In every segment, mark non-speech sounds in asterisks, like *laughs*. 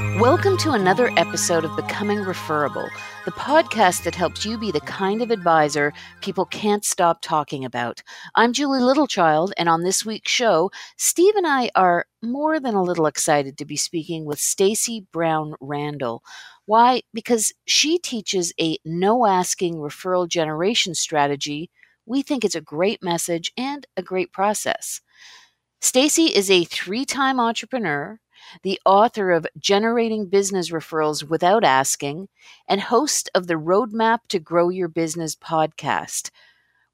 Welcome to another episode of Becoming Referable, the podcast that helps you be the kind of advisor people can't stop talking about. I'm Julie Littlechild, and on this week's show, Steve and I are more than a little excited to be speaking with Stacy Brown Randall. Why? Because she teaches a no asking referral generation strategy. We think it's a great message and a great process. Stacy is a three-time entrepreneur, the author of Generating Business Referrals Without Asking, and host of the Roadmap to Grow Your Business podcast.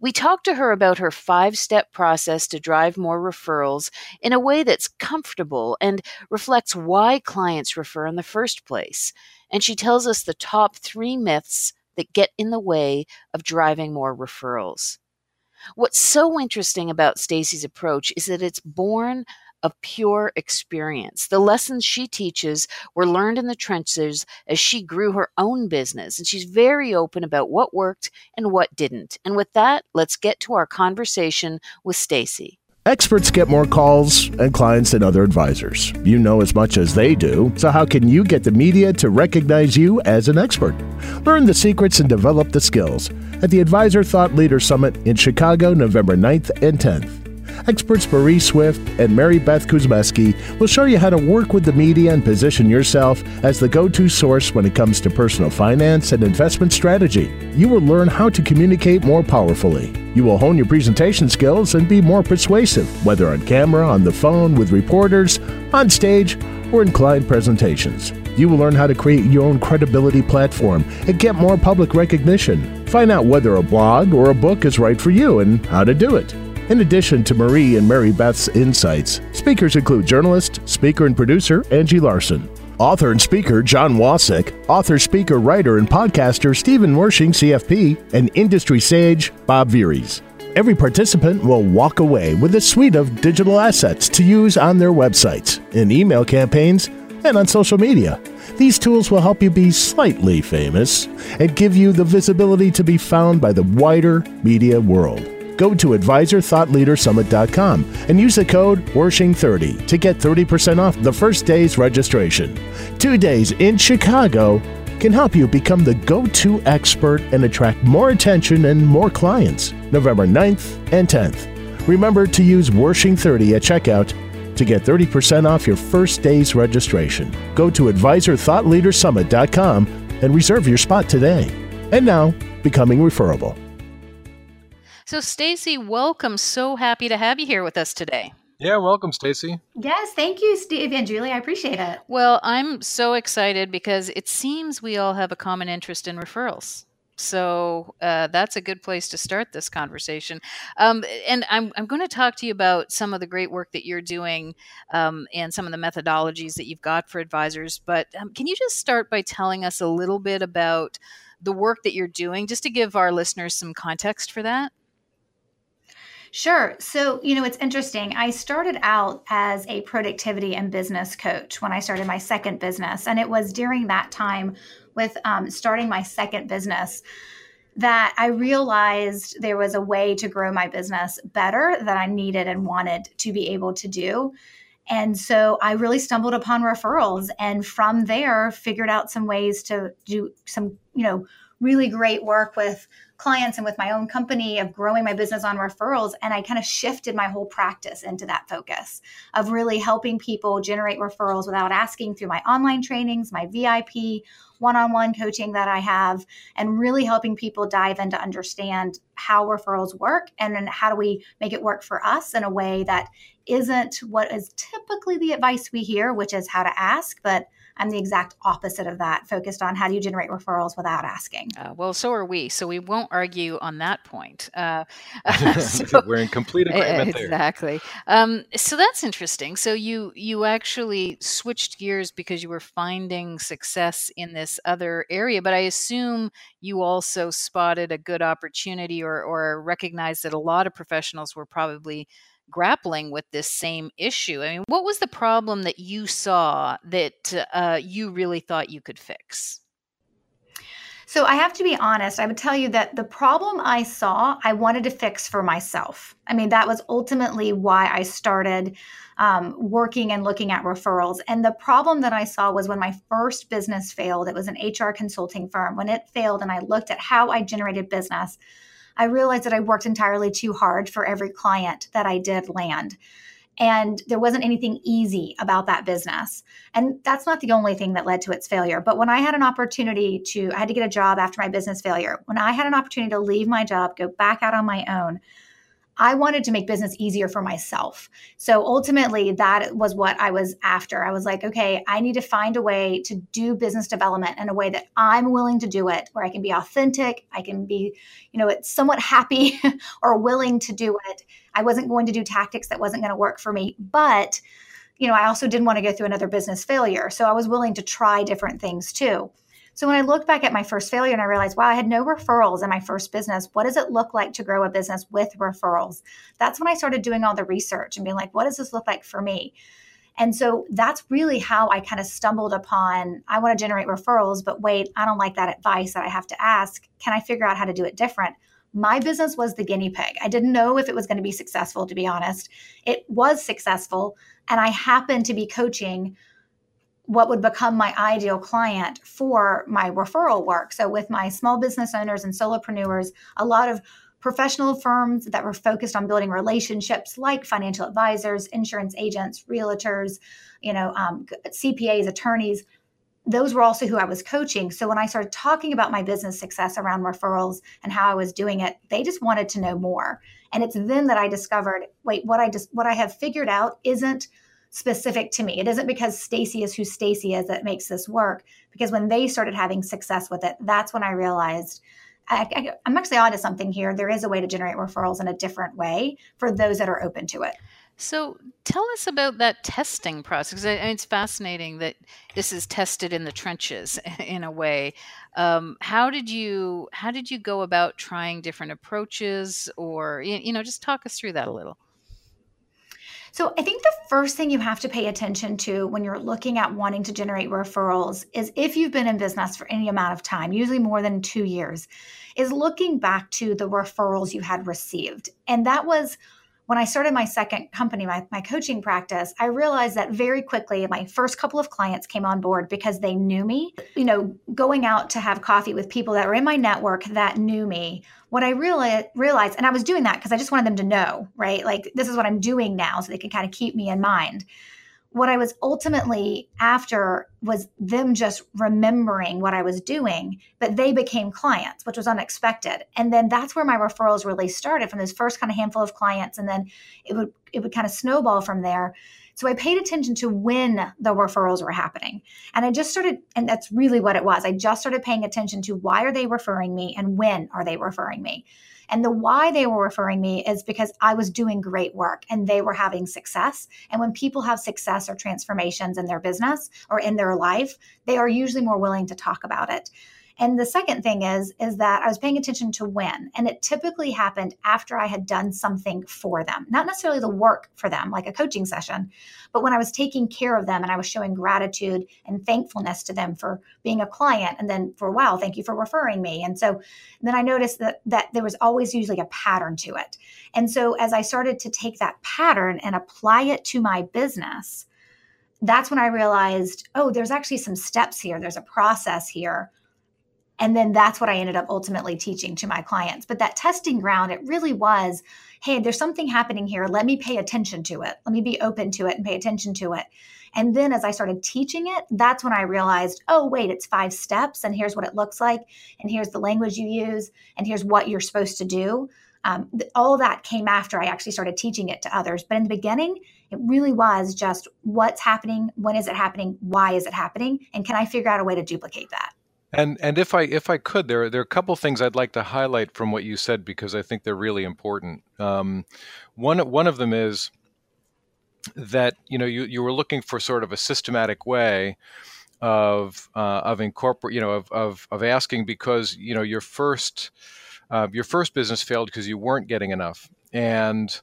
We talked to her about her five step process to drive more referrals in a way that's comfortable and reflects why clients refer in the first place. And she tells us the top three myths that get in the way of driving more referrals. What's so interesting about Stacy's approach is that it's born of pure experience. The lessons she teaches were learned in the trenches as she grew her own business, and she's very open about what worked and what didn't. And with that, let's get to our conversation with Stacy. Experts get more calls and clients than other advisors. You know as much as they do, so how can you get the media to recognize you as an expert? Learn the secrets and develop the skills at the Advisor Thought Leader Summit in Chicago, November 9th and 10th. Experts Marie Swift and Mary Beth Kuzmeski will show you how to work with the media and position yourself as the go to source when it comes to personal finance and investment strategy. You will learn how to communicate more powerfully. You will hone your presentation skills and be more persuasive, whether on camera, on the phone, with reporters, on stage, or in client presentations. You will learn how to create your own credibility platform and get more public recognition. Find out whether a blog or a book is right for you and how to do it. In addition to Marie and Mary Beth's insights, speakers include journalist, speaker, and producer Angie Larson, author and speaker John Wasik, author, speaker, writer, and podcaster Stephen Wershing, CFP, and industry sage Bob Veres. Every participant will walk away with a suite of digital assets to use on their websites, in email campaigns, and on social media. These tools will help you be slightly famous and give you the visibility to be found by the wider media world go to advisorthoughtleadersummit.com and use the code WERSHING30 to get 30% off the first day's registration. Two days in Chicago can help you become the go to expert and attract more attention and more clients. November 9th and 10th. Remember to use WERSHING30 at checkout to get 30% off your first day's registration. Go to advisorthoughtleadersummit.com and reserve your spot today. And now, becoming referable. So, Stacy, welcome. So happy to have you here with us today. Yeah, welcome, Stacy. Yes, thank you, Steve and Julie. I appreciate it. Well, I'm so excited because it seems we all have a common interest in referrals. So uh, that's a good place to start this conversation. Um, and I'm, I'm going to talk to you about some of the great work that you're doing um, and some of the methodologies that you've got for advisors. But um, can you just start by telling us a little bit about the work that you're doing, just to give our listeners some context for that? Sure. So, you know, it's interesting. I started out as a productivity and business coach when I started my second business. And it was during that time with um, starting my second business that I realized there was a way to grow my business better that I needed and wanted to be able to do. And so I really stumbled upon referrals and from there figured out some ways to do some, you know, really great work with clients and with my own company of growing my business on referrals. And I kind of shifted my whole practice into that focus of really helping people generate referrals without asking through my online trainings, my VIP one on one coaching that I have, and really helping people dive in to understand how referrals work and then how do we make it work for us in a way that isn't what is typically the advice we hear, which is how to ask, but I'm the exact opposite of that, focused on how do you generate referrals without asking. Uh, well, so are we. So we won't argue on that point. Uh, *laughs* *laughs* so, *laughs* We're in complete agreement there. Exactly. Um, so that's interesting. So you you actually switched gears because you were finding success in this other area, but I assume you also spotted a good opportunity or or recognized that a lot of professionals were probably grappling with this same issue. I mean, what was the problem that you saw that uh, you really thought you could fix? So I have to be honest. I would tell you that the problem I saw, I wanted to fix for myself. I mean, that was ultimately why I started um, working and looking at referrals. And the problem that I saw was when my first business failed, it was an HR consulting firm. When it failed and I looked at how I generated business, I realized that I worked entirely too hard for every client that I did land. And there wasn't anything easy about that business. And that's not the only thing that led to its failure. But when i had an opportunity to i had to get a job after my business failure. When i had an opportunity to leave my job go back out on my own I wanted to make business easier for myself. So ultimately, that was what I was after. I was like, okay, I need to find a way to do business development in a way that I'm willing to do it, where I can be authentic, I can be, you know, somewhat happy *laughs* or willing to do it. I wasn't going to do tactics that wasn't going to work for me, but you know, I also didn't want to go through another business failure. So I was willing to try different things too. So when I look back at my first failure and I realized, wow, I had no referrals in my first business. What does it look like to grow a business with referrals? That's when I started doing all the research and being like, what does this look like for me? And so that's really how I kind of stumbled upon I want to generate referrals, but wait, I don't like that advice that I have to ask. Can I figure out how to do it different? My business was the guinea pig. I didn't know if it was going to be successful, to be honest. It was successful. And I happened to be coaching what would become my ideal client for my referral work. So, with my small business owners and solopreneurs, a lot of professional firms that were focused on building relationships like financial advisors, insurance agents, realtors, you know, um, CPAs, attorneys. Those were also who I was coaching. So when I started talking about my business success around referrals and how I was doing it, they just wanted to know more. And it's then that I discovered, wait, what I just what I have figured out isn't specific to me. It isn't because Stacy is who Stacy is that makes this work. Because when they started having success with it, that's when I realized I, am actually onto something here. There is a way to generate referrals in a different way for those that are open to it. So tell us about that testing process. I mean, it's fascinating that this is tested in the trenches *laughs* in a way. Um, how did you how did you go about trying different approaches, or you know, just talk us through that a little. So, I think the first thing you have to pay attention to when you're looking at wanting to generate referrals is if you've been in business for any amount of time, usually more than two years, is looking back to the referrals you had received. And that was when I started my second company, my, my coaching practice, I realized that very quickly my first couple of clients came on board because they knew me. You know, going out to have coffee with people that were in my network that knew me, what I really realized, and I was doing that because I just wanted them to know, right? Like, this is what I'm doing now so they can kind of keep me in mind what I was ultimately after was them just remembering what I was doing, but they became clients, which was unexpected. And then that's where my referrals really started from this first kind of handful of clients. And then it would it would kind of snowball from there. So I paid attention to when the referrals were happening. And I just started, and that's really what it was. I just started paying attention to why are they referring me and when are they referring me. And the why they were referring me is because I was doing great work and they were having success. And when people have success or transformations in their business or in their life, they are usually more willing to talk about it. And the second thing is is that I was paying attention to when, and it typically happened after I had done something for them. Not necessarily the work for them like a coaching session, but when I was taking care of them and I was showing gratitude and thankfulness to them for being a client and then for wow, thank you for referring me. And so then I noticed that that there was always usually a pattern to it. And so as I started to take that pattern and apply it to my business, that's when I realized, oh, there's actually some steps here. There's a process here and then that's what I ended up ultimately teaching to my clients. But that testing ground, it really was hey, there's something happening here. Let me pay attention to it. Let me be open to it and pay attention to it. And then as I started teaching it, that's when I realized, oh, wait, it's five steps, and here's what it looks like, and here's the language you use, and here's what you're supposed to do. Um, all that came after I actually started teaching it to others. But in the beginning, it really was just what's happening, when is it happening, why is it happening, and can I figure out a way to duplicate that? And and if I if I could, there there are a couple things I'd like to highlight from what you said because I think they're really important. Um, one one of them is that you know you you were looking for sort of a systematic way of uh, of incorporate you know of, of of asking because you know your first uh, your first business failed because you weren't getting enough and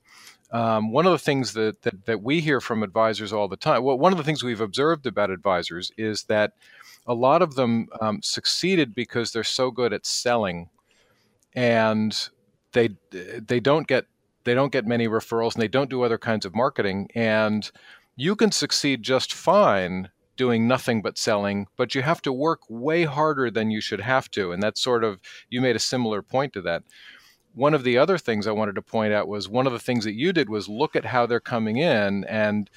um, one of the things that, that, that we hear from advisors all the time, well, one of the things we've observed about advisors is that a lot of them um, succeeded because they're so good at selling, and they they don't get they don't get many referrals and they don't do other kinds of marketing. And you can succeed just fine doing nothing but selling, but you have to work way harder than you should have to. And that's sort of you made a similar point to that one of the other things I wanted to point out was one of the things that you did was look at how they're coming in and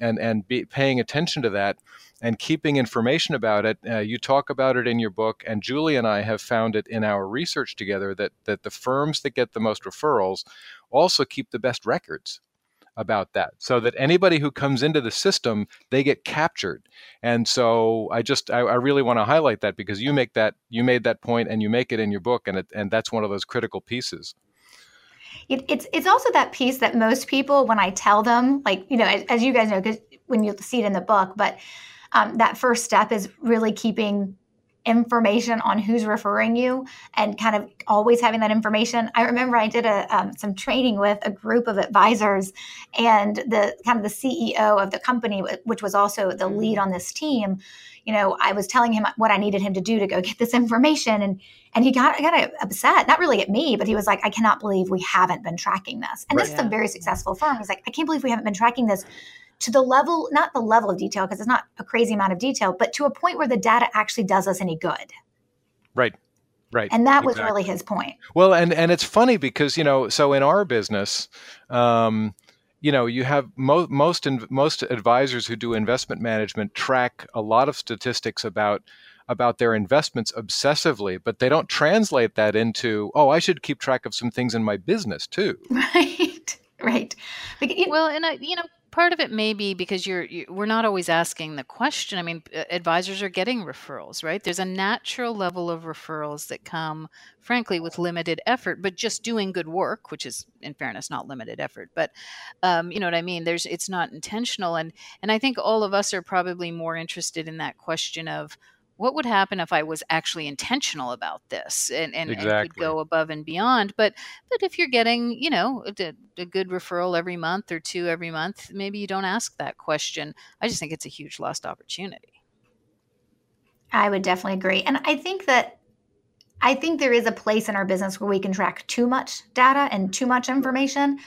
and and be paying attention to that and keeping information about it. Uh, you talk about it in your book, and Julie and I have found it in our research together that that the firms that get the most referrals also keep the best records about that so that anybody who comes into the system they get captured and so i just i, I really want to highlight that because you make that you made that point and you make it in your book and it, and that's one of those critical pieces it, it's it's also that piece that most people when i tell them like you know as, as you guys know because when you see it in the book but um, that first step is really keeping information on who's referring you and kind of always having that information. I remember I did a um, some training with a group of advisors and the kind of the CEO of the company, which was also the lead on this team. You know, I was telling him what I needed him to do to go get this information, and and he got got upset. Not really at me, but he was like, "I cannot believe we haven't been tracking this." And right. this is a very successful firm. He's like, "I can't believe we haven't been tracking this." To the level, not the level of detail, because it's not a crazy amount of detail, but to a point where the data actually does us any good. Right. Right. And that was really his point. Well, and and it's funny because you know, so in our business, um, you know, you have mo- most in, most advisors who do investment management track a lot of statistics about about their investments obsessively, but they don't translate that into, oh, I should keep track of some things in my business too. *laughs* Right. Right. well, and I, you know, part of it may be because you're, you, we're not always asking the question. I mean, advisors are getting referrals, right? There's a natural level of referrals that come, frankly, with limited effort, but just doing good work, which is, in fairness, not limited effort. But um, you know what I mean? There's, it's not intentional, and and I think all of us are probably more interested in that question of what would happen if I was actually intentional about this and, and, exactly. and, could go above and beyond? But but if you're getting you know a, a, good referral every month or two every month, maybe you don't ask that question. I just think it's a huge lost opportunity. I would definitely agree, and I think that I think there is a place in our business where we can track too much data and too much information.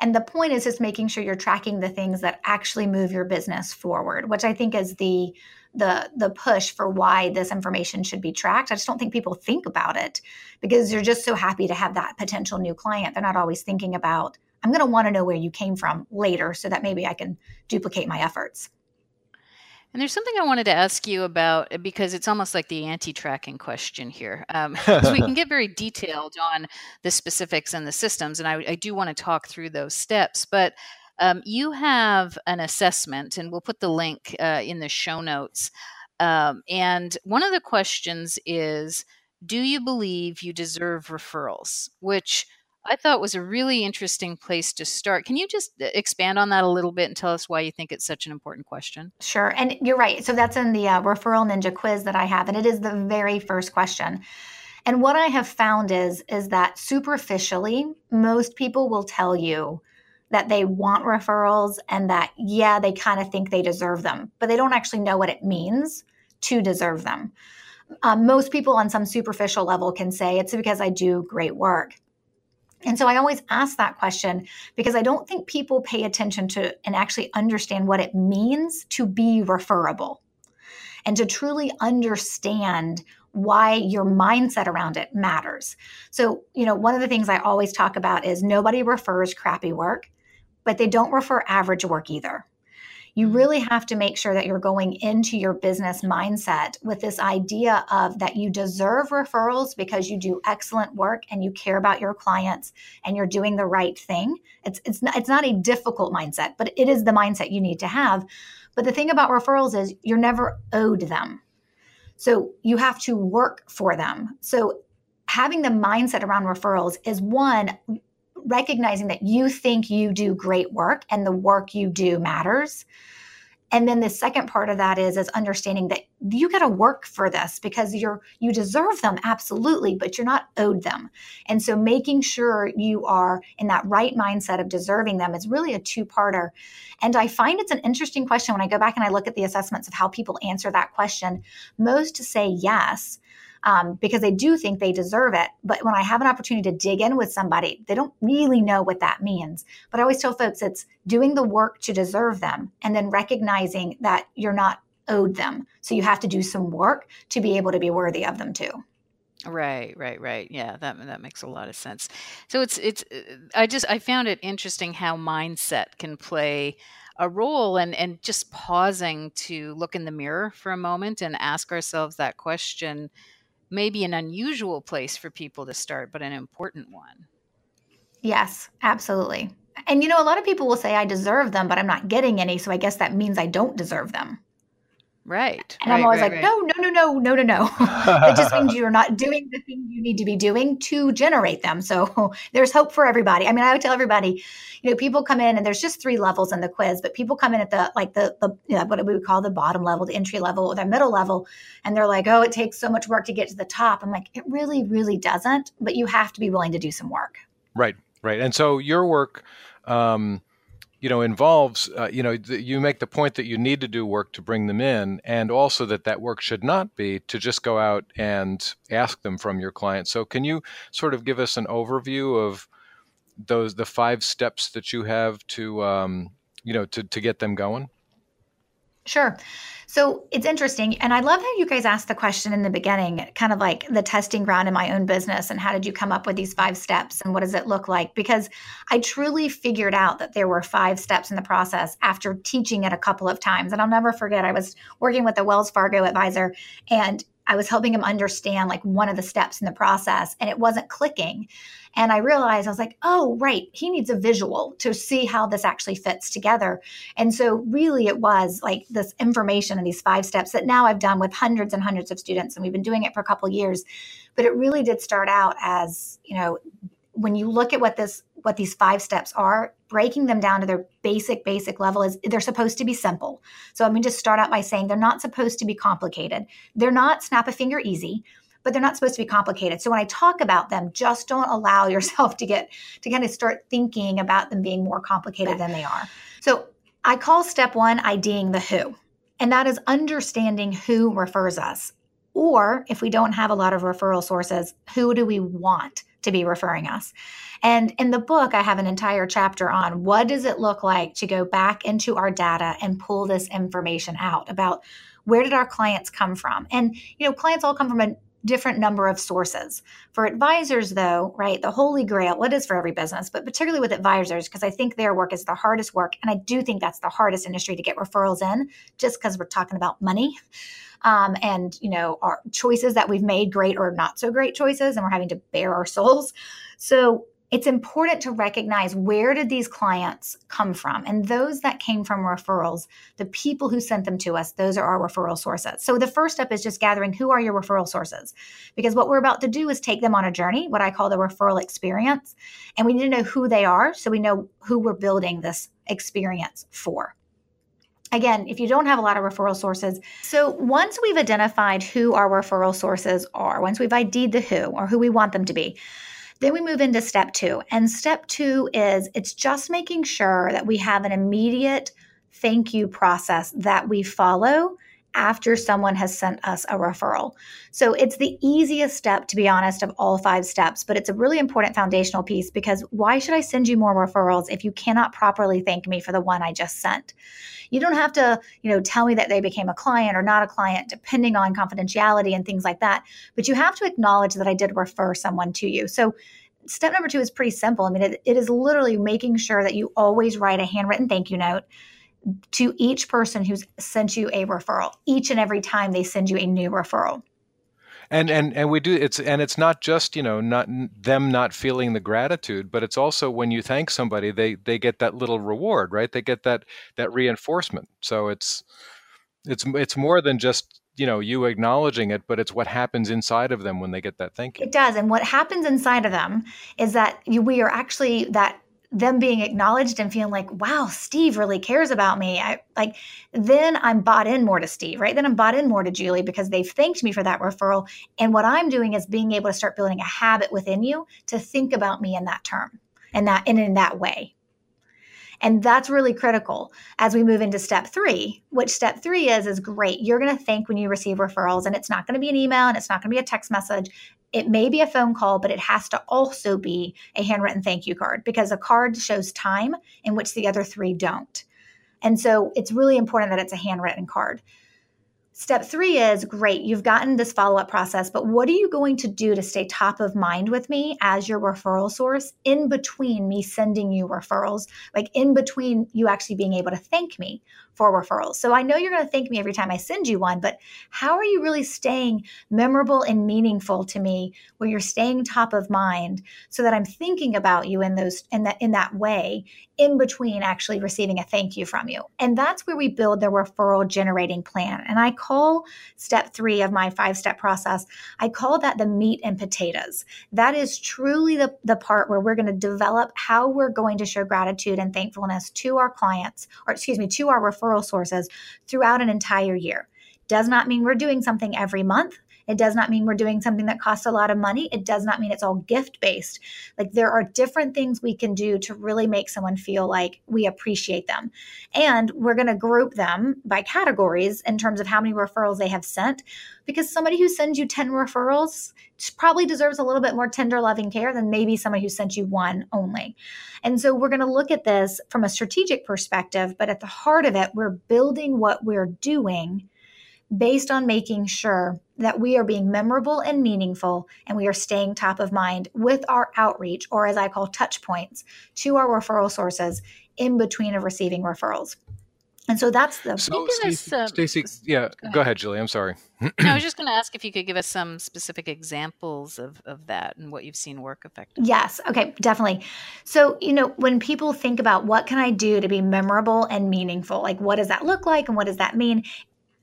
And the point is just making sure you're tracking the things that actually move your business forward, which I think is the the the push for why this information should be tracked. I just don't think people think about it because they're just so happy to have that potential new client. They're not always thinking about I'm going to want to know where you came from later so that maybe I can duplicate my efforts. And there's something I wanted to ask you about uh, because it's almost like the anti-tracking question here. Um, *laughs* we can get very detailed on the specifics and the systems, and I, I do want to talk through those steps. But um, you have an assessment, and we'll put the link uh, in the show notes. Um, and one of the questions is Do you believe you deserve referrals? Which I thought was a really interesting place to start. Can you just uh, expand on that a little bit and tell us why you think it's such an important question? Sure. And you're right. So that's in the uh, referral ninja quiz that I have, and it is the very first question. And what I have found is is that superficially, most people will tell you that they want referrals and that, yeah, they kind of think they deserve them, but they don't actually know what it means to deserve them. Um, most people on some superficial level can say it's because I do great work. And so I always ask that question because I don't think people pay attention to and actually understand what it means to be referable and to truly understand why your mindset around it matters. So, you know, one of the things I always talk about is nobody refers crappy work but they don't refer average work either. You mm-hmm. really have to make sure that you're going into your business mindset with this idea of that you deserve referrals because you do excellent work and you care about your clients and you're doing the right thing. It's it's not, it's not a difficult mindset, but it is the mindset you need to have. But the thing about referrals is you're never owed them. So you have to work for them. So having the mindset around referrals is one recognizing that you think you do great work and the work you do matters. And then the second part of that is is understanding that you got to work for this because you're you deserve them absolutely but you're not owed them. And so making sure you are in that right mindset of deserving them is really a two-parter. And i find it's an interesting question. When i go back and i look at the assessments of how people answer that question most say yes um, because they do think they deserve it. But when I have an opportunity to dig in with somebody, they don't really know what that means. But I always tell folks it's doing the work to deserve them and then recognizing that you're not owed them. So you have to do some work to be able to be worthy of them too. Right, right, right. Yeah, that that makes a lot of sense. So it's it's uh, I just I found it interesting how mindset can play a role and and just pausing to look in the mirror for a moment and ask ourselves that question maybe an unusual place for people to start, but an important one. Yes, absolutely. And you know, a lot of people will say, I deserve them, but I'm not getting any. So I guess that means I don't deserve them. Right. And right, I'm always right, like, right. no, no, no, no, no, no, no. *laughs* it just means you're not doing the thing you need to be doing to generate them. So *laughs* there's hope for everybody. I mean, I would tell everybody, you know, people come in and there's just three levels in the quiz, but people come in at the like the the you know, what we would call the bottom level, the entry level, or the middle level, and they're like, oh, it takes so much work to get to the top. I'm like, it really, really doesn't. But you have to be willing to do some work. Right, right. And so your work. Um, you know involves uh, you know th- you make the point that you need to do work to bring them in and also that that work should not be to just go out and ask them from your clients so can you sort of give us an overview of those the five steps that you have to um, you know to, to get them going Sure. So it's interesting. And I love how you guys asked the question in the beginning, kind of like the testing ground in my own business. And how did you come up with these five steps? And what does it look like? Because I truly figured out that there were five steps in the process after teaching it a couple of times. And I'll never forget, I was working with a Wells Fargo advisor and I was helping him understand like one of the steps in the process and it wasn't clicking. And I realized I was like, oh, right, he needs a visual to see how this actually fits together. And so, really, it was like this information and these five steps that now I've done with hundreds and hundreds of students, and we've been doing it for a couple years. But it really did start out as, you know, when you look at what this what these five steps are breaking them down to their basic basic level is they're supposed to be simple so i'm going to just start out by saying they're not supposed to be complicated they're not snap a finger easy but they're not supposed to be complicated so when i talk about them just don't allow *laughs* yourself to get to kind of start thinking about them being more complicated than they are so i call step one iding the who and that is understanding who refers us or if we don't have a lot of referral sources who do we want to be referring us. And in the book, I have an entire chapter on what does it look like to go back into our data and pull this information out about where did our clients come from? And, you know, clients all come from a different number of sources. For advisors, though, right, the holy grail, what is for every business, but particularly with advisors, because I think their work is the hardest work. And I do think that's the hardest industry to get referrals in, just because we're talking about money. Um, and you know our choices that we've made great or not so great choices and we're having to bare our souls so it's important to recognize where did these clients come from? And those that came from referrals the people who sent them to us those are our referral sources. So the first step is just gathering who are your referral sources. Because what we're about to do is take them on a journey what i call the referral experience. And we need to know who they are so we know who we're building this experience for. Again, if you don't have a lot of referral sources. So once we've identified who our referral sources are, once we've ID'd the who or who we want them to be, then we move into step two. And step two is it's just making sure that we have an immediate thank you process that we follow after someone has sent us a referral. So it's the easiest step, to be honest, of all five steps, but it's a really important foundational piece because why should I send you more referrals if you cannot properly thank me for the one I just sent? You don't have to, you know, tell me that they became a client or not a client, depending on confidentiality and things like that. But you have to acknowledge that I did refer someone to you. So step number two is pretty simple. I mean, it, it is literally making sure that you always write a handwritten thank you note to each person who's sent you a referral. Each and every time they send you a new referral. And and and we do it's and it's not just you know not them not feeling the gratitude but it's also when you thank somebody they they get that little reward right? They get that that reinforcement. So it's it's it's more than just you know you acknowledging it but it's what happens inside of them when they get that thank you. It does. And what happens inside of them is that you, we are actually that them being acknowledged and feeling like, wow, Steve really cares about me. I like then I'm bought in more to Steve, right? Then I'm bought in more to Julie because they've thanked me for that referral. And what I'm doing is being able to start building a habit within you to think about me in that term and that and in that way. And that's really critical as we move into step three, which step three is, is great. You're going to thank when you receive referrals, and it's not going to be an email and it's not going to be a text message. It may be a phone call, but it has to also be a handwritten thank you card because a card shows time in which the other three don't. And so it's really important that it's a handwritten card. Step three is great, you've gotten this follow up process, but what are you going to do to stay top of mind with me as your referral source in between me sending you referrals, like in between you actually being able to thank me for referrals? So I know you're going to thank me every time I send you one, but how are you really staying memorable and meaningful to me where you're staying top of mind so that I'm thinking about you in those in that in that way in between actually receiving a thank you from you. And that's where we build the referral generating plan. And I call step three of my five step process, I call that the meat and potatoes. That is truly the, the part where we're going to develop how we're going to show gratitude and thankfulness to our clients, or excuse me, to our referral sources throughout an entire year. Does not mean we're doing something every month. It does not mean we're doing something that costs a lot of money. It does not mean it's all gift based. Like there are different things we can do to really make someone feel like we appreciate them. And we're going to group them by categories in terms of how many referrals they have sent because somebody who sends you 10 referrals probably deserves a little bit more tender loving care than maybe somebody who sent you one only. And so we're going to look at this from a strategic perspective, but at the heart of it, we're building what we're doing based on making sure that we are being memorable and meaningful and we are staying top of mind with our outreach, or as I call touch points, to our referral sources in between of receiving referrals. And so that's the. So, Stacy, yeah, go ahead. go ahead, Julie. I'm sorry. no, I *clears throat* was just going to ask if you could give us some specific examples of, of that and what you've seen work effectively. Yes. Okay. Definitely. So, you know, when people think about what can I do to be memorable and meaningful, like what does that look like and what does that mean?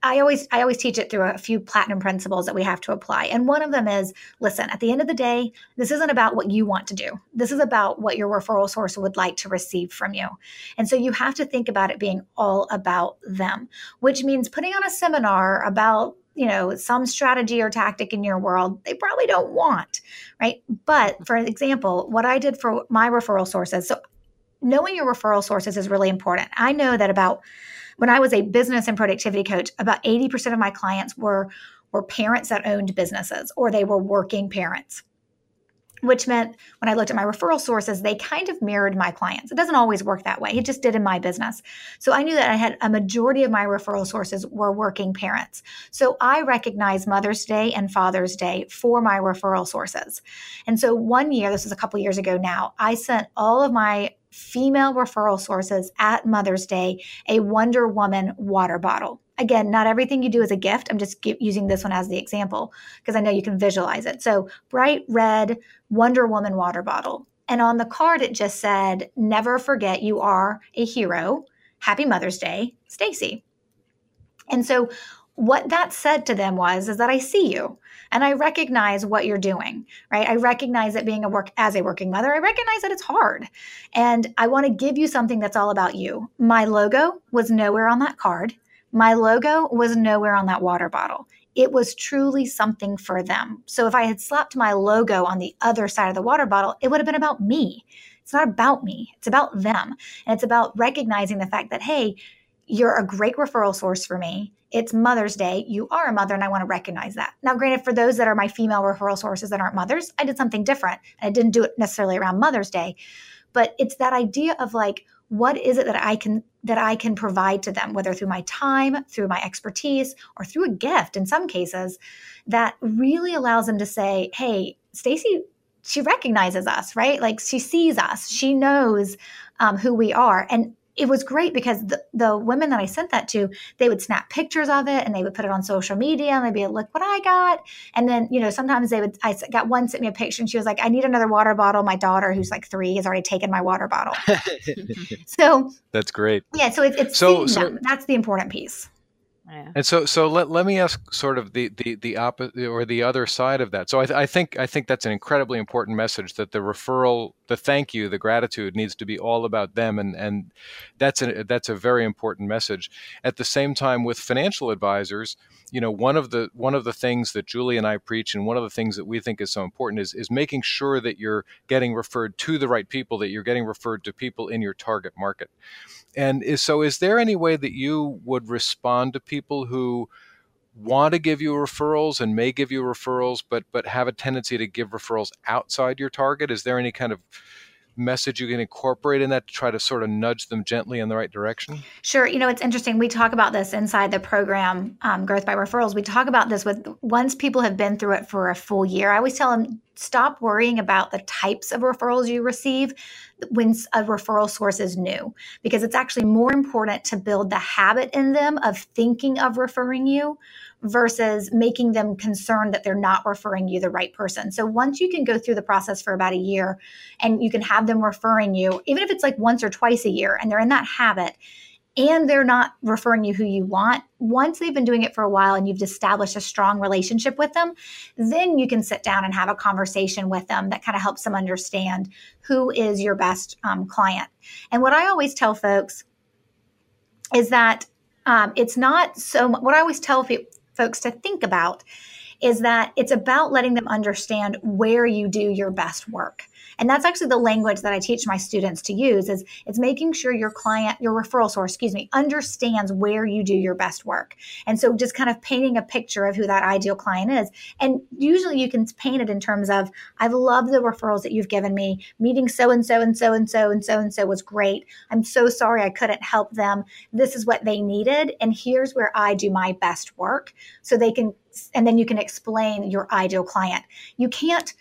I always I always teach it through a few platinum principles that we have to apply. And one of them is listen, at the end of the day, this isn't about what you want to do. This is about what your referral source would like to receive from you. And so you have to think about it being all about them, which means putting on a seminar about you know some strategy or tactic in your world they probably don't want right but for example what i did for my referral sources so knowing your referral sources is really important i know that about when I was a business and productivity coach, about 80% of my clients were were parents that owned businesses or they were working parents. Which meant when I looked at my referral sources, they kind of mirrored my clients. It doesn't always work that way. It just did in my business. So I knew that I had a majority of my referral sources were working parents. So I recognized Mother's Day and Father's Day for my referral sources. And so one year, this was a couple years ago now, I sent all of my female referral sources at Mother's Day a Wonder Woman water bottle. Again, not everything you do is a gift. I'm just using this one as the example because I know you can visualize it. So, bright red Wonder Woman water bottle. And on the card, it just said, Never forget you are a hero. Happy Mother's Day, Stacy. And so, what that said to them was, is that I see you and I recognize what you're doing, right? I recognize that being a work as a working mother, I recognize that it's hard. And I want to give you something that's all about you. My logo was nowhere on that card. My logo was nowhere on that water bottle. It was truly something for them. So if I had slapped my logo on the other side of the water bottle, it would have been about me. It's not about me, it's about them. And it's about recognizing the fact that, hey, you're a great referral source for me. It's Mother's Day. You are a mother, and I want to recognize that. Now, granted, for those that are my female referral sources that aren't mothers, I did something different. I didn't do it necessarily around Mother's Day, but it's that idea of like, what is it that I can that I can provide to them, whether through my time, through my expertise, or through a gift in some cases, that really allows them to say, "Hey, Stacy she recognizes us, right? Like she sees us, she knows um, who we are. And it was great because the, the women that I sent that to, they would snap pictures of it and they would put it on social media and they'd be like, look what I got. And then, you know, sometimes they would, I got one sent me a picture and she was like, I need another water bottle. My daughter, who's like three, has already taken my water bottle. *laughs* so that's great. Yeah. So it, it's so, so that's the important piece. Yeah. And so, so let, let me ask sort of the the the opposite or the other side of that. So I, th- I think I think that's an incredibly important message that the referral, the thank you, the gratitude needs to be all about them, and and that's a that's a very important message. At the same time, with financial advisors, you know, one of the one of the things that Julie and I preach, and one of the things that we think is so important is is making sure that you're getting referred to the right people, that you're getting referred to people in your target market. And is, so, is there any way that you would respond to people who want to give you referrals and may give you referrals, but but have a tendency to give referrals outside your target? Is there any kind of message you can incorporate in that to try to sort of nudge them gently in the right direction? Sure. You know, it's interesting. We talk about this inside the program, um, Growth by Referrals. We talk about this with once people have been through it for a full year. I always tell them stop worrying about the types of referrals you receive when a referral source is new, because it's actually more important to build the habit in them of thinking of referring you versus making them concerned that they're not referring you the right person. So once you can go through the process for about a year and you can have them referring you, even if it's like once or twice a year and they're in that habit, and they're not referring you who you want, once they've been doing it for a while and you've established a strong relationship with them, then you can sit down and have a conversation with them that kind of helps them understand who is your best um, client. And what I always tell folks is that um, it's not so what I always tell folks to think about is that it's about letting them understand where you do your best work. And that's actually the language that I teach my students to use is it's making sure your client, your referral source, excuse me, understands where you do your best work. And so just kind of painting a picture of who that ideal client is. And usually you can paint it in terms of, I've loved the referrals that you've given me. Meeting so and so and so and so and so and so was great. I'm so sorry I couldn't help them. This is what they needed. And here's where I do my best work. So they can, and then you can explain your ideal client. You can't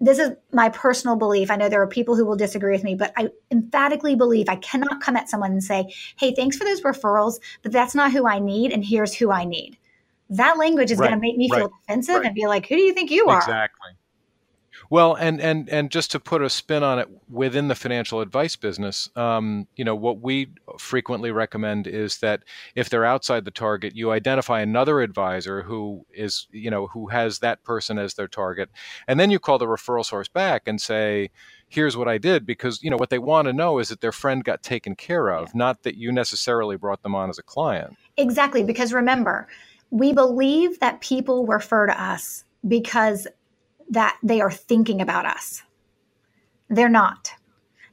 this is my personal belief. I know there are people who will disagree with me, but I emphatically believe I cannot come at someone and say, hey, thanks for those referrals, but that's not who I need, and here's who I need. That language is right, going to make me right, feel defensive right. and be like, who do you think you are? Exactly. Well, and and and just to put a spin on it within the financial advice business, um, you know, what we frequently recommend is that if they're outside the target, you identify another advisor who is, you know, who has that person as their target, and then you call the referral source back and say, here's what I did because you know what they want to know is that their friend got taken care of, not that you necessarily brought them on as a client. Exactly, because remember, we believe that people refer to us because that they are thinking about us. They're not.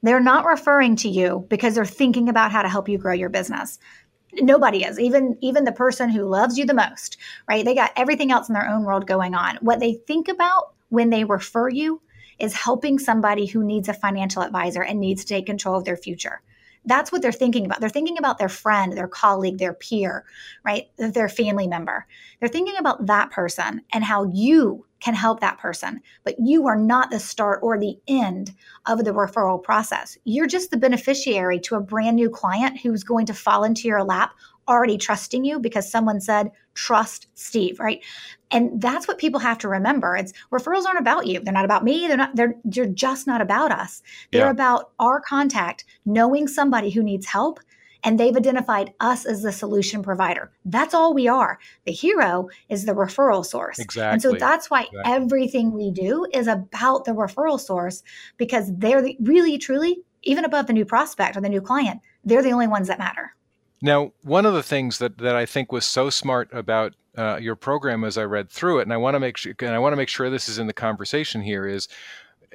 They're not referring to you because they're thinking about how to help you grow your business. Nobody is, even even the person who loves you the most, right? They got everything else in their own world going on. What they think about when they refer you is helping somebody who needs a financial advisor and needs to take control of their future. That's what they're thinking about. They're thinking about their friend, their colleague, their peer, right? Their family member. They're thinking about that person and how you can help that person, but you are not the start or the end of the referral process. You're just the beneficiary to a brand new client who's going to fall into your lap already trusting you because someone said, trust Steve, right? And that's what people have to remember. It's referrals aren't about you. They're not about me. They're not, they're, they're just not about us. They're yeah. about our contact, knowing somebody who needs help and they've identified us as the solution provider. That's all we are. The hero is the referral source. Exactly. And so that's why exactly. everything we do is about the referral source because they're the, really, truly, even above the new prospect or the new client, they're the only ones that matter. Now, one of the things that, that I think was so smart about uh, your program as I read through it, and I want to make sure, and I want to make sure this is in the conversation here, is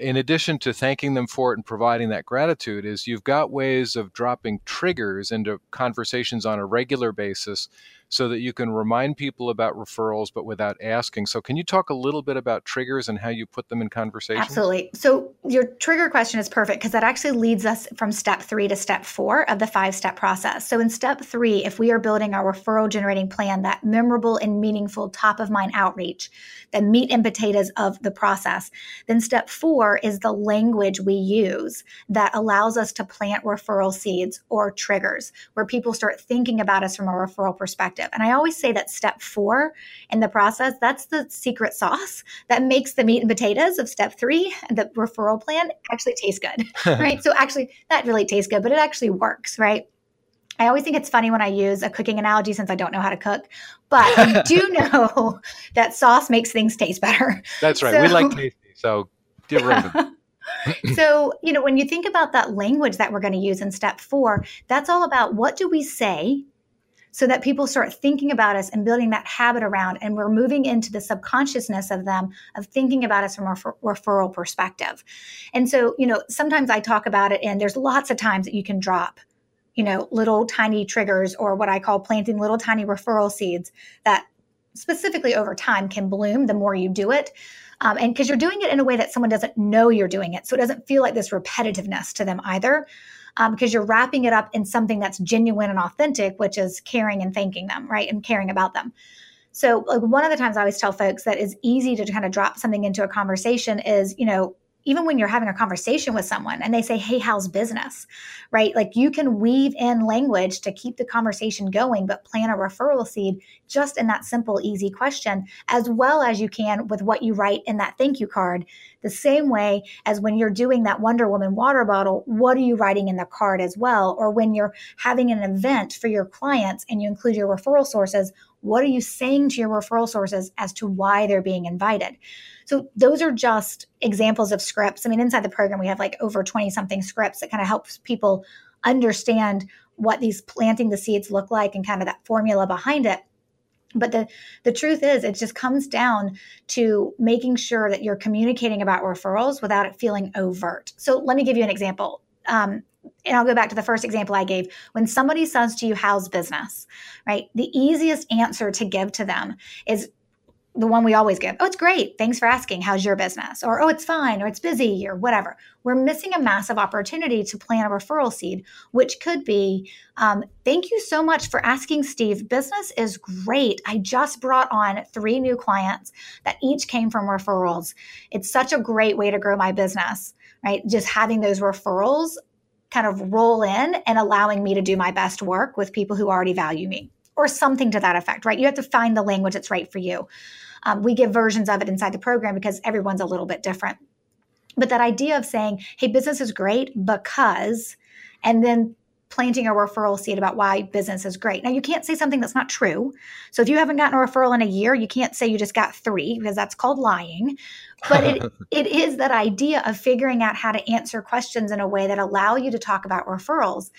in addition to thanking them for it and providing that gratitude is you've got ways of dropping triggers into conversations on a regular basis so that you can remind people about referrals but without asking. So, can you talk a little bit about triggers and how you put them in conversation? Absolutely. So, your trigger question is perfect because that actually leads us from step three to step four of the five step process. So, in step three, if we are building our referral generating plan, that memorable and meaningful top of mind outreach, the meat and potatoes of the process, then step four is the language we use that allows us to plant referral seeds or triggers where people start thinking about us from a referral perspective effective. And I always say that step four in the process, that's the secret sauce *laughs* that makes the meat and potatoes of step three, the referral plan, actually taste good, *laughs* right? so actually, that really tastes good, but it actually works, right? I always think it's funny when I use a cooking analogy since I don't know how to cook, but I *laughs* do know that sauce makes things taste better. That's right. So, we like tasty, so give room. *clears throat* so, you know, when you think about that language that we're going to use in step four, that's all about what do we say so that people start thinking about us and building that habit around and we're moving into the subconsciousness of them of thinking about us from a refer- referral perspective. And so you know sometimes i talk about it and there's lots of times that you can drop you know little tiny triggers or what i call planting little tiny referral seeds that specifically over time can bloom the more you do it um, and because you're doing it in a way that someone doesn't know you're doing it so it doesn't feel like this repetitiveness to them either um, because you're wrapping it up in something that's genuine and authentic, which is caring and thanking them, right? And caring about them. So, like one of the times I always tell folks that is easy to kind of drop something into a conversation is, you know, even when you're having a conversation with someone and they say, Hey, how's business? Right? Like you can weave in language to keep the conversation going, but plant a referral seed just in that simple, easy question, as well as you can with what you write in that thank you card. The same way as when you're doing that Wonder Woman water bottle, what are you writing in the card as well? Or when you're having an event for your clients and you include your referral sources, what are you saying to your referral sources as to why they're being invited? So those are just examples of scripts. I mean, inside the program, we have like over 20 something scripts that kind of helps people understand what these planting the seeds look like and kind of that formula behind it but the the truth is it just comes down to making sure that you're communicating about referrals without it feeling overt so let me give you an example um, and I'll go back to the first example I gave. When somebody says to you, How's business? Right? The easiest answer to give to them is the one we always give. Oh, it's great. Thanks for asking. How's your business? Or, oh, it's fine, or it's busy, or whatever. We're missing a massive opportunity to plant a referral seed, which could be um, thank you so much for asking, Steve. Business is great. I just brought on three new clients that each came from referrals. It's such a great way to grow my business, right? Just having those referrals kind of roll in and allowing me to do my best work with people who already value me or something to that effect, right? You have to find the language that's right for you. Um, we give versions of it inside the program because everyone's a little bit different. But that idea of saying, hey, business is great because, and then planting a referral seed about why business is great. Now, you can't say something that's not true. So if you haven't gotten a referral in a year, you can't say you just got three because that's called lying. But it, *laughs* it is that idea of figuring out how to answer questions in a way that allow you to talk about referrals.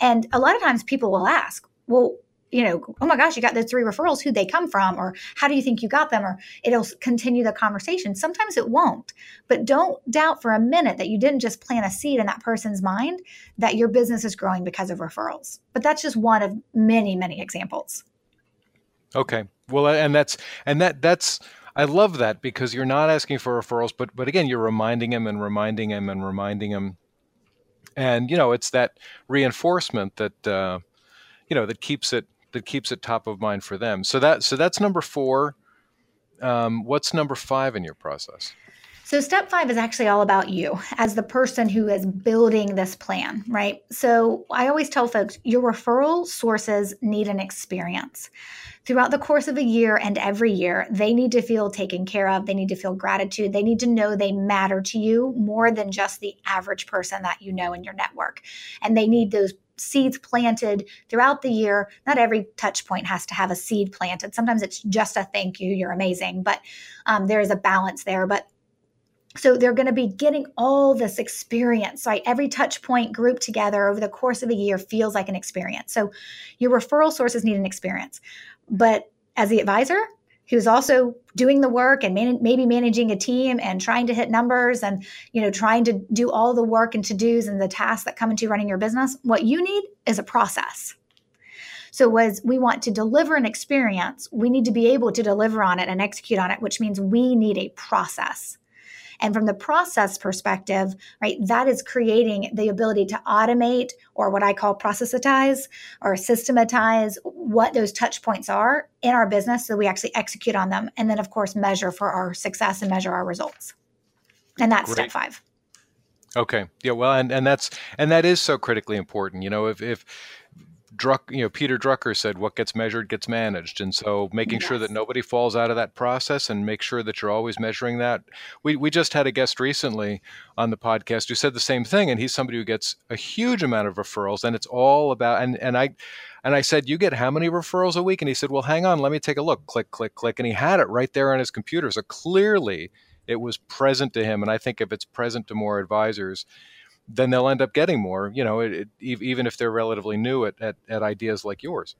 And a lot of times people will ask, well, you know, oh my gosh, you got those three referrals, who'd they come from? Or how do you think you got them? Or it'll continue the conversation. Sometimes it won't, but don't doubt for a minute that you didn't just plant a seed in that person's mind that your business is growing because of referrals. But that's just one of many, many examples. Okay. Well, and that's, and that, that's, I love that because you're not asking for referrals, but, but again, you're reminding him and reminding him and reminding him. And, you know, it's that reinforcement that, uh, you know, that keeps it that keeps it top of mind for them. So that so that's number four. Um, what's number five in your process? So, step five is actually all about you as the person who is building this plan, right? So, I always tell folks your referral sources need an experience. Throughout the course of a year and every year, they need to feel taken care of. They need to feel gratitude. They need to know they matter to you more than just the average person that you know in your network. And they need those seeds planted throughout the year. Not every touch point has to have a seed planted. Sometimes it's just a thank you, you're amazing, but um, there is a balance there. But so they're going to be getting all this experience right every touch point group together over the course of a year feels like an experience so your referral sources need an experience but as the advisor who's also doing the work and man- maybe managing a team and trying to hit numbers and you know trying to do all the work and to dos and the tasks that come into running your business. What you need is a process. So as we want to deliver an experience. We need to be able to deliver on it and execute on it which means we need a process and from the process perspective, right, that is creating the ability to automate or what I call processitize or systematize what those touch points are in our business so we actually execute on them. And then, of course, measure for our success and measure our results. And that's Great. step five. Okay. Yeah. Well, and, and that's and that is so critically important. You know, if if Druck, you know, Peter Drucker said, "What gets measured gets managed," and so making yes. sure that nobody falls out of that process and make sure that you're always measuring that. We we just had a guest recently on the podcast who said the same thing, and he's somebody who gets a huge amount of referrals, and it's all about and and I. And I said, "You get how many referrals a week?" And he said, "Well, hang on, let me take a look." Click, click, click, and he had it right there on his computer. So clearly, it was present to him. And I think if it's present to more advisors, then they'll end up getting more, you know, it, it, even if they're relatively new at, at, at ideas like yours.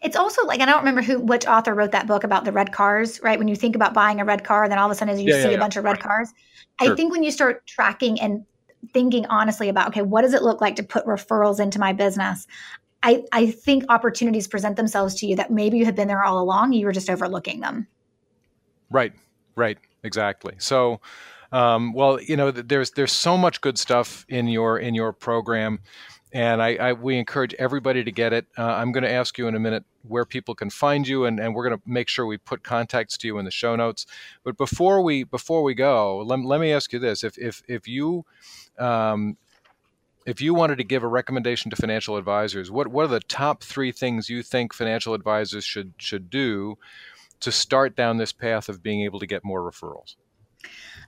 It's also like I don't remember who which author wrote that book about the red cars, right? When you think about buying a red car, then all of a sudden as you yeah, see yeah, a bunch of red cars. Sure. I think when you start tracking and thinking honestly about okay, what does it look like to put referrals into my business? I, I think opportunities present themselves to you that maybe you have been there all along, you were just overlooking them. Right, right, exactly. So um, well, you know, there's there's so much good stuff in your in your program, and I, I we encourage everybody to get it. Uh, I'm going to ask you in a minute where people can find you, and, and we're going to make sure we put contacts to you in the show notes. But before we before we go, let, let me ask you this: if if if you um, if you wanted to give a recommendation to financial advisors, what what are the top three things you think financial advisors should should do to start down this path of being able to get more referrals?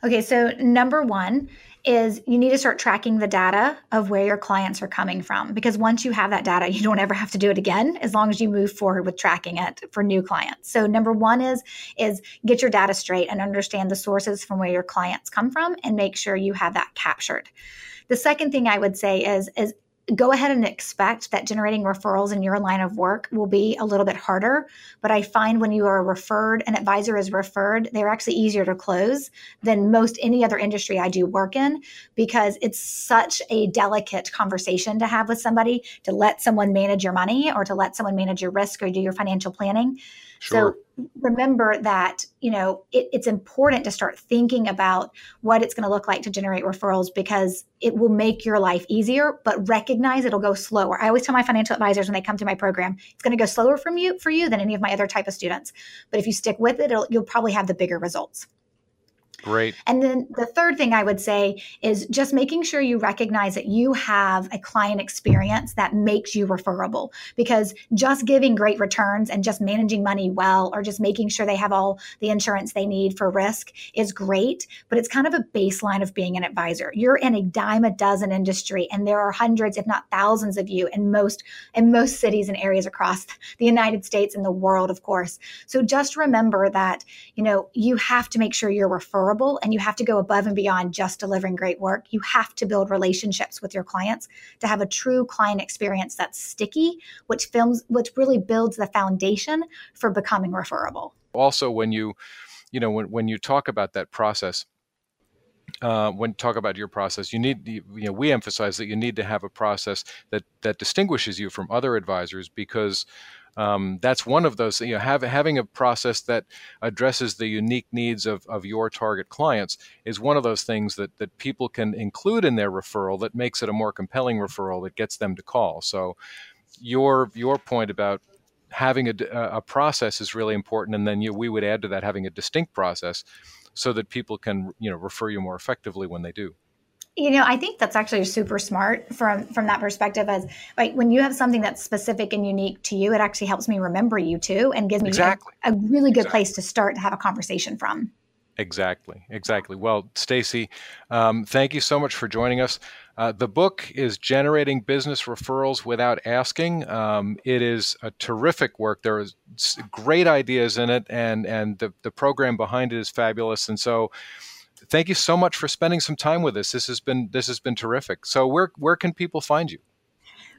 Okay, so number one is you need to start tracking the data of where your clients are coming from because once you have that data, you don't ever have to do it again as long as you move forward with tracking it for new clients. So number one is is get your data straight and understand the sources from where your clients come from and make sure you have that captured. The second thing I would say is is go ahead and expect that generating referrals in your line of work will be a little bit harder. But I find when you are referred, an advisor is referred, they're actually easier to close than most any other industry I do work in because it's such a delicate conversation to have with somebody to let someone manage your money or to let someone manage your risk or do your financial planning. Sure. So remember that you know it, it's important to start thinking about what it's going to look like to generate referrals because it will make your life easier but recognize it'll go slower. I always tell my financial advisors when they come to my program it's going to go slower from you for you than any of my other type of students but if you stick with it you'll probably have the bigger results Great. And then the third thing I would say is just making sure you recognize that you have a client experience that makes you referable because just giving great returns and just managing money well or just making sure they have all the insurance they need for risk is great, but it's kind of a baseline of being an advisor. You're in a dime a dozen industry and there are hundreds if not thousands of you in most in most cities and areas across *laughs* the United States and the world of course. So just remember that, you know, you have to make sure you're referable and you have to go above and beyond just delivering great work. You have to build relationships with your clients to have a true client experience that's sticky, which films which really builds the foundation for becoming referable. Also when you you know when, when you talk about that process uh, when talk about your process, you need you know we emphasize that you need to have a process that that distinguishes you from other advisors because um, that's one of those you know have, having a process that addresses the unique needs of, of your target clients is one of those things that that people can include in their referral that makes it a more compelling referral that gets them to call. So your your point about having a, a process is really important and then you, we would add to that having a distinct process so that people can you know refer you more effectively when they do you know i think that's actually super smart from from that perspective as like when you have something that's specific and unique to you it actually helps me remember you too and gives me exactly. a, a, really good exactly. place to start to have a conversation from. Exactly. Exactly. Well stacey um, thank you so much for joining us. Uh, the book is generating business referrals without asking. Um, it is a terrific work. There is great ideas in it and and the, the program behind it is fabulous. And so thank you so much for spending some time with us. This has been this has been terrific. So where where can people find you?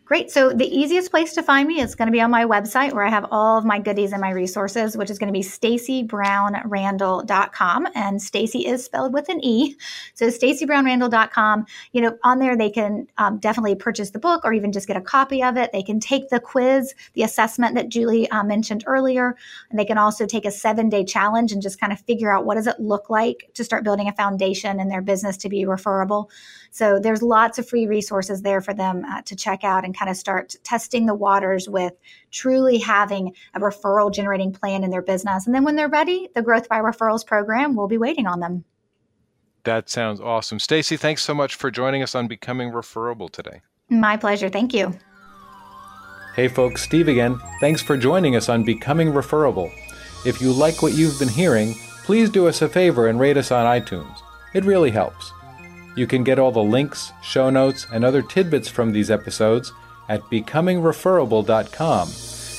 Great. So the easiest place to find me is going to be on my website where I have all of my goodies and my resources, which is going to be staceybrownrandall.com. And Stacey is spelled with an E. So staceybrownrandall.com, you know, on there they can um, definitely purchase the book or even just get a copy of it. They can take the quiz, the assessment that Julie uh, mentioned earlier. And they can also take a seven day challenge and just kind of figure out what does it look like to start building a foundation in their business to be referable. So there's lots of free resources there for them uh, to check out and kind of start testing the waters with truly having a referral generating plan in their business. And then when they're ready, the Growth by Referrals program will be waiting on them. That sounds awesome. Stacey, thanks so much for joining us on Becoming Referable today. My pleasure. Thank you. Hey folks, Steve again. Thanks for joining us on Becoming Referable. If you like what you've been hearing, please do us a favor and rate us on iTunes. It really helps. You can get all the links, show notes, and other tidbits from these episodes at becomingreferable.com.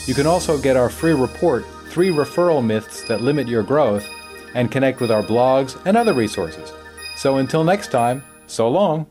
You can also get our free report, Three Referral Myths That Limit Your Growth, and connect with our blogs and other resources. So until next time, so long.